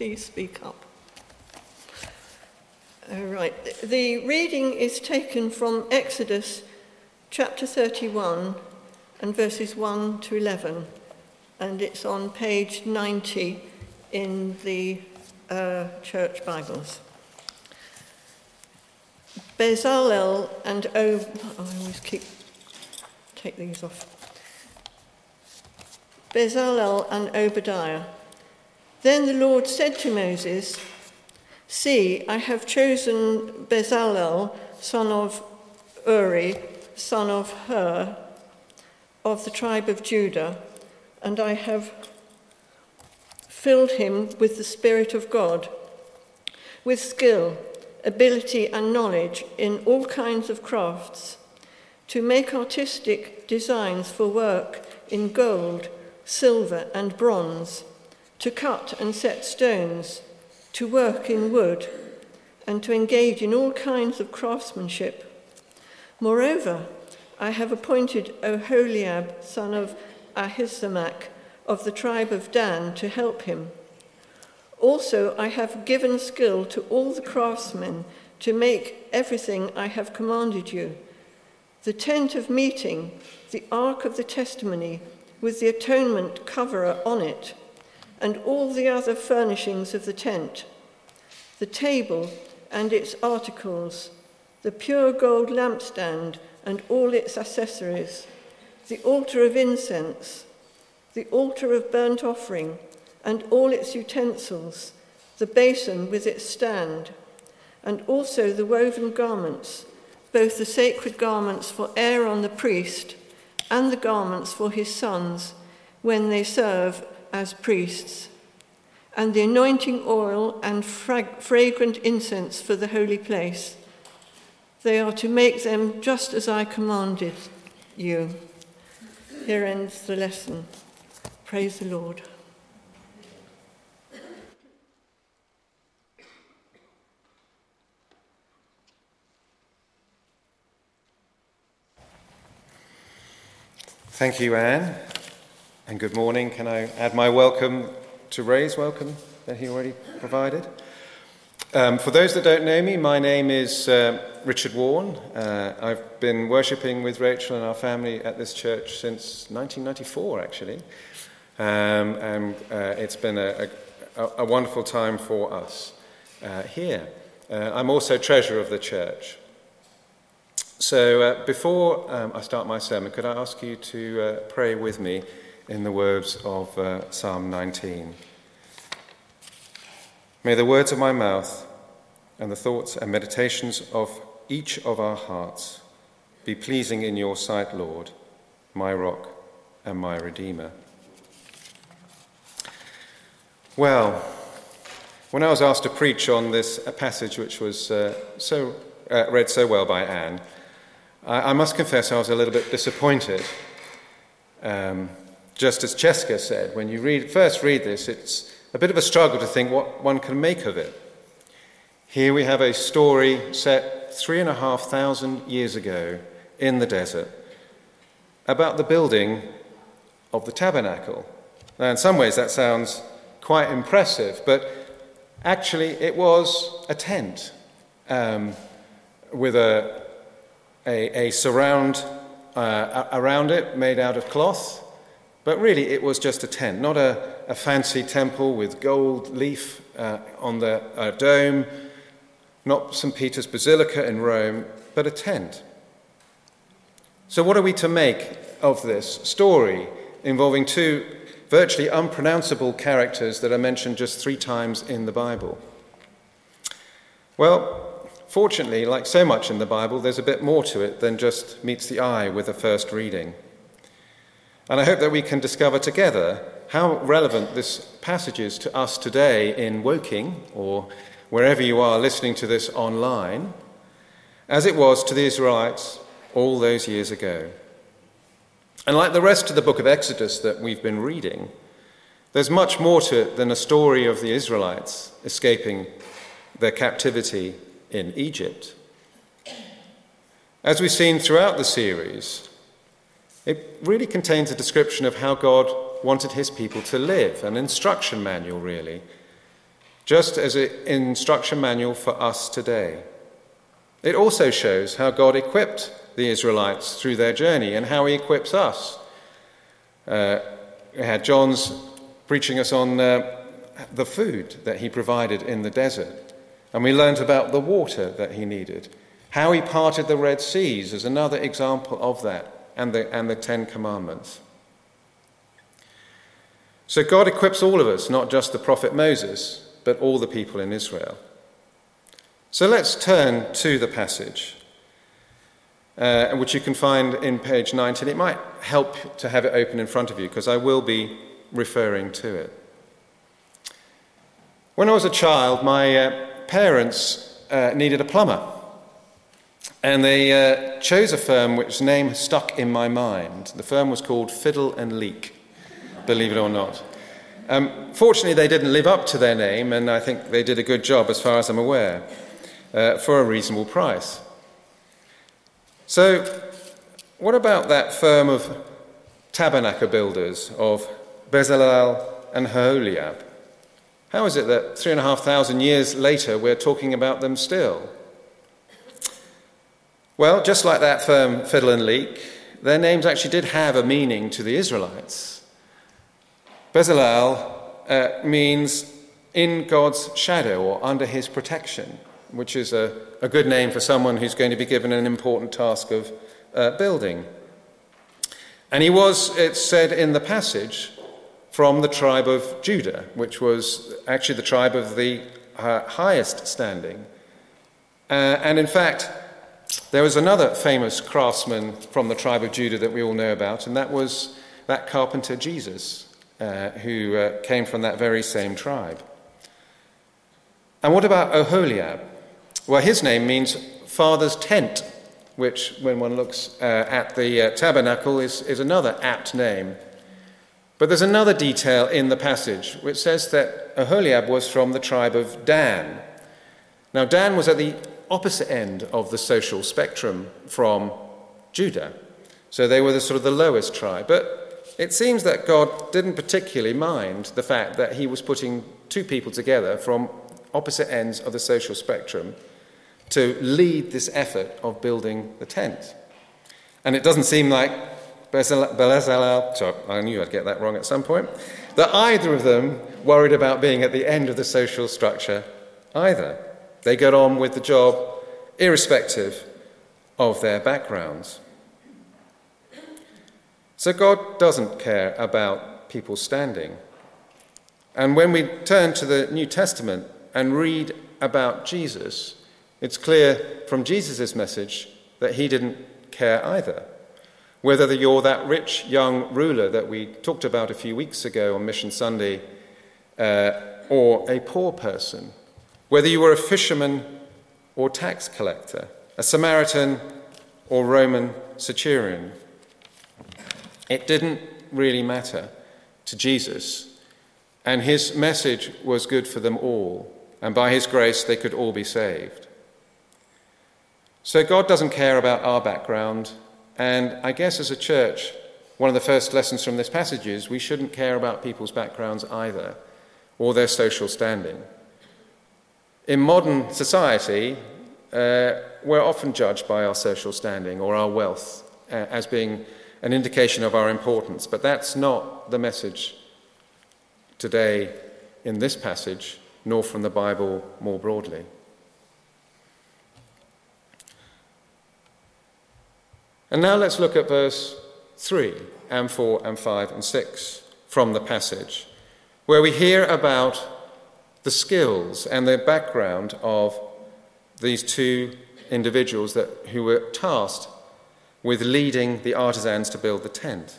please speak up. All right. The reading is taken from Exodus chapter 31 and verses 1 to 11, and it's on page 90 in the uh, church Bibles. Bezalel and I always keep take these off. Bezalel and Obadiah. Then the Lord said to Moses, See, I have chosen Bezalel, son of Uri, son of Hur, of the tribe of Judah, and I have filled him with the Spirit of God, with skill, ability, and knowledge in all kinds of crafts, to make artistic designs for work in gold, silver, and bronze, to cut and set stones to work in wood, and to engage in all kinds of craftsmanship. Moreover, I have appointed Oholiab, son of Ahisamach, of the tribe of Dan, to help him. Also, I have given skill to all the craftsmen to make everything I have commanded you the tent of meeting, the ark of the testimony, with the atonement coverer on it and all the other furnishings of the tent, the table and its articles, the pure gold lampstand and all its accessories, the altar of incense, the altar of burnt offering, and all its utensils, the basin with its stand, and also the woven garments, both the sacred garments for Aaron the priest and the garments for his sons when they serve as priests, and the anointing oil and fragrant incense for the holy place. They are to make them just as I commanded you. Here ends the lesson. Praise the Lord. Thank you, Anne and good morning. Can I add my welcome to Ray's welcome that he already provided? Um, for those that don't know me, my name is uh, Richard Warren. Uh, I've been worshipping with Rachel and our family at this church since 1994, actually. Um, and uh, it's been a, a, a, wonderful time for us uh, here. Uh, I'm also treasurer of the church. So uh, before um, I start my sermon, could I ask you to pray with me? In the words of uh, Psalm 19. May the words of my mouth and the thoughts and meditations of each of our hearts be pleasing in your sight, Lord, my rock and my redeemer. Well, when I was asked to preach on this passage, which was uh, so uh, read so well by Anne, I, I, must confess I was a little bit disappointed. Um, just as Cheska said, when you read, first read this, it's a bit of a struggle to think what one can make of it. Here we have a story set three and a half thousand years ago in the desert about the building of the tabernacle. Now, in some ways, that sounds quite impressive, but actually, it was a tent um, with a, a, a surround uh, around it made out of cloth but really, it was just a tent, not a, a fancy temple with gold leaf uh, on the uh, dome, not St. Peter's Basilica in Rome, but a tent. So, what are we to make of this story involving two virtually unpronounceable characters that are mentioned just three times in the Bible? Well, fortunately, like so much in the Bible, there's a bit more to it than just meets the eye with a first reading. And I hope that we can discover together how relevant this passage is to us today in Woking or wherever you are listening to this online, as it was to the Israelites all those years ago. And like the rest of the book of Exodus that we've been reading, there's much more to it than a story of the Israelites escaping their captivity in Egypt. As we've seen throughout the series, it really contains a description of how God wanted his people to live, an instruction manual, really. just as an instruction manual for us today. It also shows how God equipped the Israelites through their journey and how he equips us. Uh, we had John's preaching us on uh, the food that he provided in the desert, and we learned about the water that he needed. How he parted the Red Seas is another example of that, and the, and the Ten Commandments. So God equips all of us, not just the prophet Moses, but all the people in Israel. So let's turn to the passage, uh, which you can find in page 19. It might help to have it open in front of you because I will be referring to it. When I was a child, my uh, parents uh, needed a plumber. And they uh, chose a firm which name stuck in my mind. The firm was called Fiddle and Leak, believe it or not. Um, fortunately, they didn't live up to their name, and I think they did a good job as far as I'm aware uh, for a reasonable price. So, what about that firm of tabernacle builders of Bezalel and Aholiab? How is it that three and a half thousand years later we're talking about them still? Well, just like that firm Fiddle and Leak, their names actually did have a meaning to the Israelites. Bezalel uh, means in God's shadow or under his protection which is a, a good name for someone who's going to be given an important task of uh, building. And he was, it's said in the passage, from the tribe of Judah, which was actually the tribe of the uh, highest standing. Uh, and in fact, there was another famous craftsman from the tribe of Judah that we all know about, and that was that carpenter Jesus, uh, who uh, came from that very same tribe. And what about Aholiab? Well, his name means father's tent, which, when one looks uh, at the uh, tabernacle, is, is another apt name. But there's another detail in the passage which says that Aholiab was from the tribe of Dan. Now, Dan was at the opposite end of the social spectrum from Judah. So they were the sort of the lowest tribe. But it seems that God didn't particularly mind the fact that he was putting two people together from opposite ends of the social spectrum to lead this effort of building the tent. And it doesn't seem like I knew I'd get that wrong at some point, that either of them worried about being at the end of the social structure either. They get on with the job irrespective of their backgrounds. So God doesn't care about people standing. And when we turn to the New Testament and read about Jesus, it's clear from Jesus' message that he didn't care either. Whether you're that rich young ruler that we talked about a few weeks ago on Mission Sunday, uh, or a poor person, whether you were a fisherman or tax collector, a Samaritan or Roman centurion, it didn't really matter to Jesus. And his message was good for them all, and by his grace they could all be saved. So God doesn't care about our background, and I guess as a church, one of the first lessons from this passage is we shouldn't care about people's backgrounds either, or their social standing. In modern society, uh, we're often judged by our social standing or our wealth uh, as being an indication of our importance, but that's not the message today in this passage, nor from the Bible more broadly. And now let's look at verse 3 and 4 and 5 and 6 from the passage, where we hear about the skills and the background of these two individuals that, who were tasked with leading the artisans to build the tent.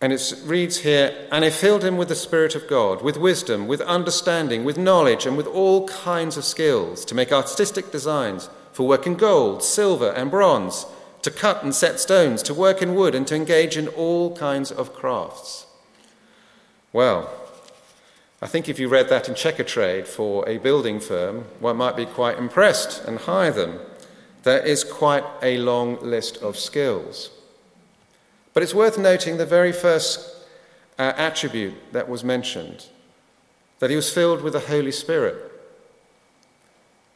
And it reads here, and he filled him with the Spirit of God, with wisdom, with understanding, with knowledge, and with all kinds of skills to make artistic designs for work in gold, silver, and bronze, to cut and set stones, to work in wood, and to engage in all kinds of crafts. Well, I think if you read that in Checkatrade for a building firm, one might be quite impressed and hire them. There is quite a long list of skills. But it's worth noting the very first uh, attribute that was mentioned that he was filled with the Holy Spirit.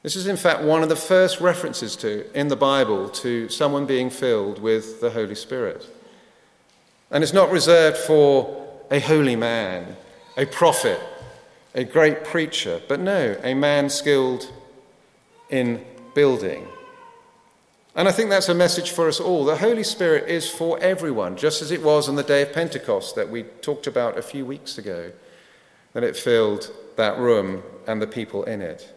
This is, in fact, one of the first references to in the Bible to someone being filled with the Holy Spirit. And it's not reserved for a holy man, a prophet, a great preacher, but no, a man skilled in building. And I think that's a message for us all. The Holy Spirit is for everyone, just as it was on the day of Pentecost that we talked about a few weeks ago, that it filled that room and the people in it.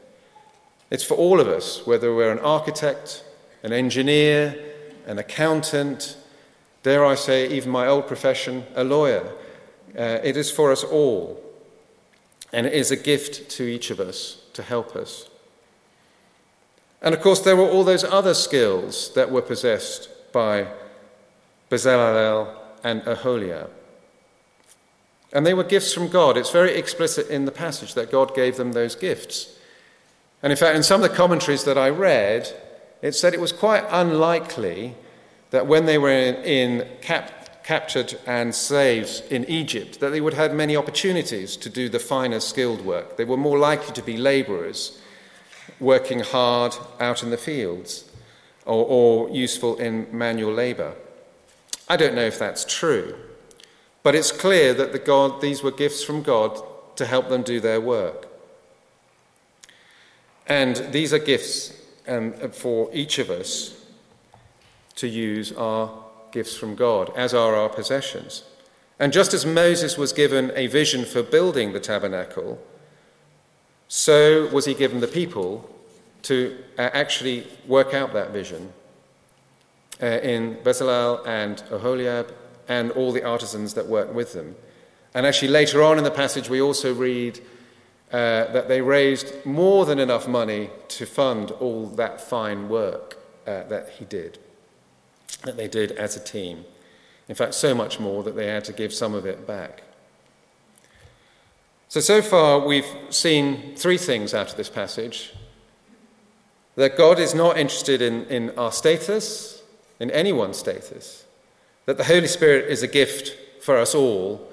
It's for all of us, whether we're an architect, an engineer, an accountant, dare I say, even my old profession, a lawyer. Uh, it is for us all. And it is a gift to each of us to help us. And of course, there were all those other skills that were possessed by Bezalel and Aholiab. And they were gifts from God. It's very explicit in the passage that God gave them those gifts. And in fact, in some of the commentaries that I read, it said it was quite unlikely that when they were in, in cap, captured and slaves in Egypt, that they would have many opportunities to do the finer skilled work. They were more likely to be laborers, working hard out in the fields, or, or useful in manual labor. I don't know if that's true, but it's clear that the God, these were gifts from God to help them do their work. And these are gifts um, for each of us to use our gifts from God, as are our possessions. And just as Moses was given a vision for building the tabernacle, so was he given the people to uh, actually work out that vision uh, in Bezalel and Oholiab and all the artisans that worked with them. And actually, later on in the passage, we also read uh, that they raised more than enough money to fund all that fine work uh, that he did, that they did as a team. In fact, so much more that they had to give some of it back. So, so far, we've seen three things out of this passage that God is not interested in, in our status, in anyone's status, that the Holy Spirit is a gift for us all,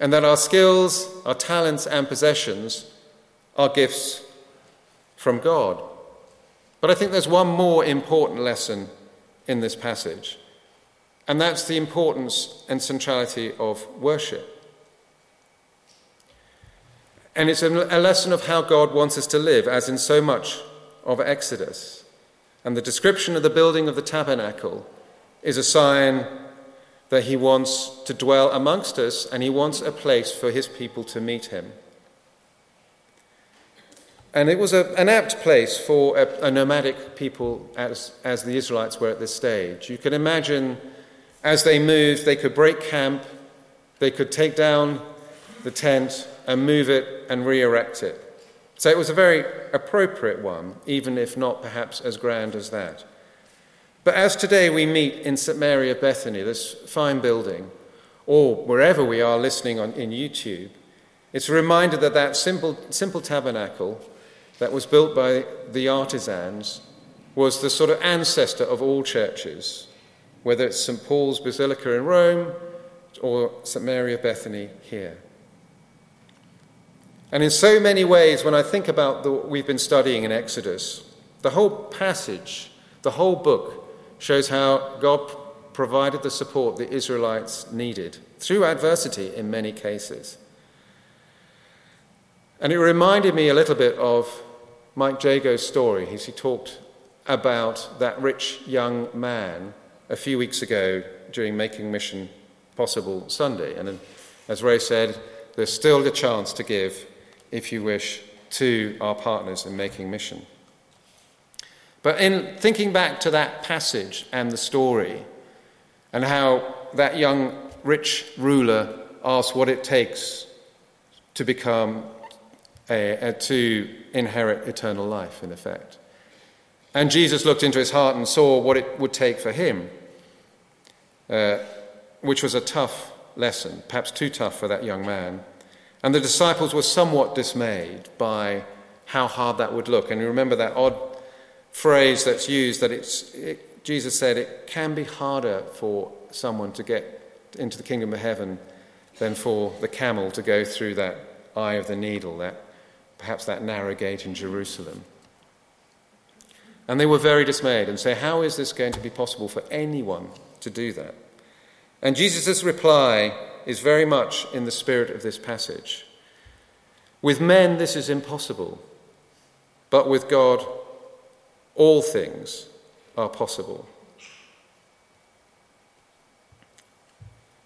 and that our skills, our talents, and possessions are gifts from God. But I think there's one more important lesson in this passage, and that's the importance and centrality of worship. And it's a lesson of how God wants us to live, as in so much of Exodus. And the description of the building of the tabernacle is a sign that he wants to dwell amongst us and he wants a place for his people to meet him. And it was a, an apt place for a, a nomadic people as, as the Israelites were at this stage. You can imagine as they moved, they could break camp, they could take down the tent and move it and re erect it. So it was a very appropriate one, even if not perhaps as grand as that. But as today we meet in St. Mary of Bethany, this fine building, or wherever we are listening on, in YouTube, it's a reminder that that simple, simple tabernacle that was built by the artisans was the sort of ancestor of all churches, whether it's St. Paul's Basilica in Rome or St. Mary of Bethany here. And in so many ways, when I think about what we've been studying in Exodus, the whole passage, the whole book, shows how God provided the support the Israelites needed through adversity in many cases. And it reminded me a little bit of Mike Jago's story as he talked about that rich young man a few weeks ago during Making Mission Possible Sunday. And as Ray said, there's still a chance to give, if you wish, to our partners in Making Mission. But in thinking back to that passage and the story, and how that young rich ruler asked what it takes to become a, a, to inherit eternal life, in effect. And Jesus looked into his heart and saw what it would take for him, uh, which was a tough lesson, perhaps too tough for that young man. And the disciples were somewhat dismayed by how hard that would look. And you remember that odd phrase that's used that it's, it, Jesus said it can be harder for someone to get into the kingdom of heaven than for the camel to go through that eye of the needle, that perhaps that narrow gate in Jerusalem. And they were very dismayed and say, How is this going to be possible for anyone to do that? And Jesus' reply is very much in the spirit of this passage. With men, this is impossible, but with God, all things are possible.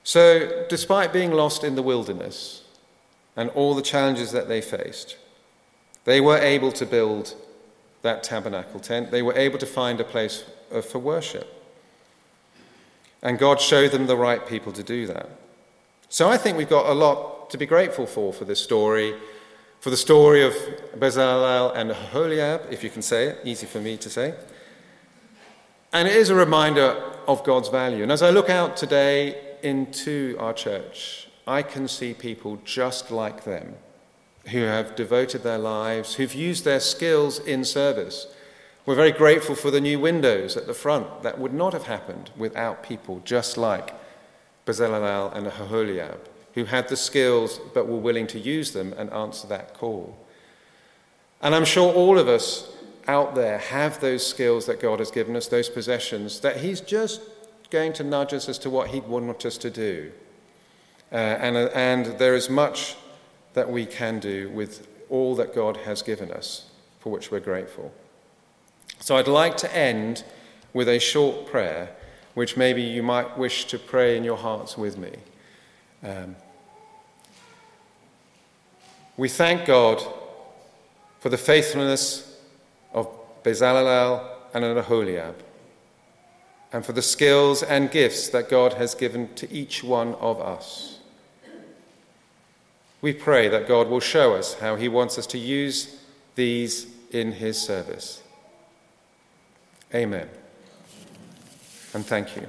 So, despite being lost in the wilderness and all the challenges that they faced, they were able to build that tabernacle tent. They were able to find a place uh, for worship. And God showed them the right people to do that. So I think we've got a lot to be grateful for for this story, for the story of Bezalel and Aholiab, if you can say it, easy for me to say. And it is a reminder of God's value. And as I look out today into our church, I can see people just like them who have devoted their lives, who've used their skills in service. We're very grateful for the new windows at the front. That would not have happened without people just like Bezalel and Aholiab, who had the skills but were willing to use them and answer that call. And I'm sure all of us out there have those skills that God has given us, those possessions, that He's just going to nudge us as to what He'd want us to do. Uh, and, uh, and there is much that we can do with all that God has given us, for which we're grateful. So I'd like to end with a short prayer, which maybe you might wish to pray in your hearts with me. Um, we thank God for the faithfulness of Bezalel and Aholiab, and for the skills and gifts that God has given to each one of us. We pray that God will show us how He wants us to use these in His service. Amen. And thank you.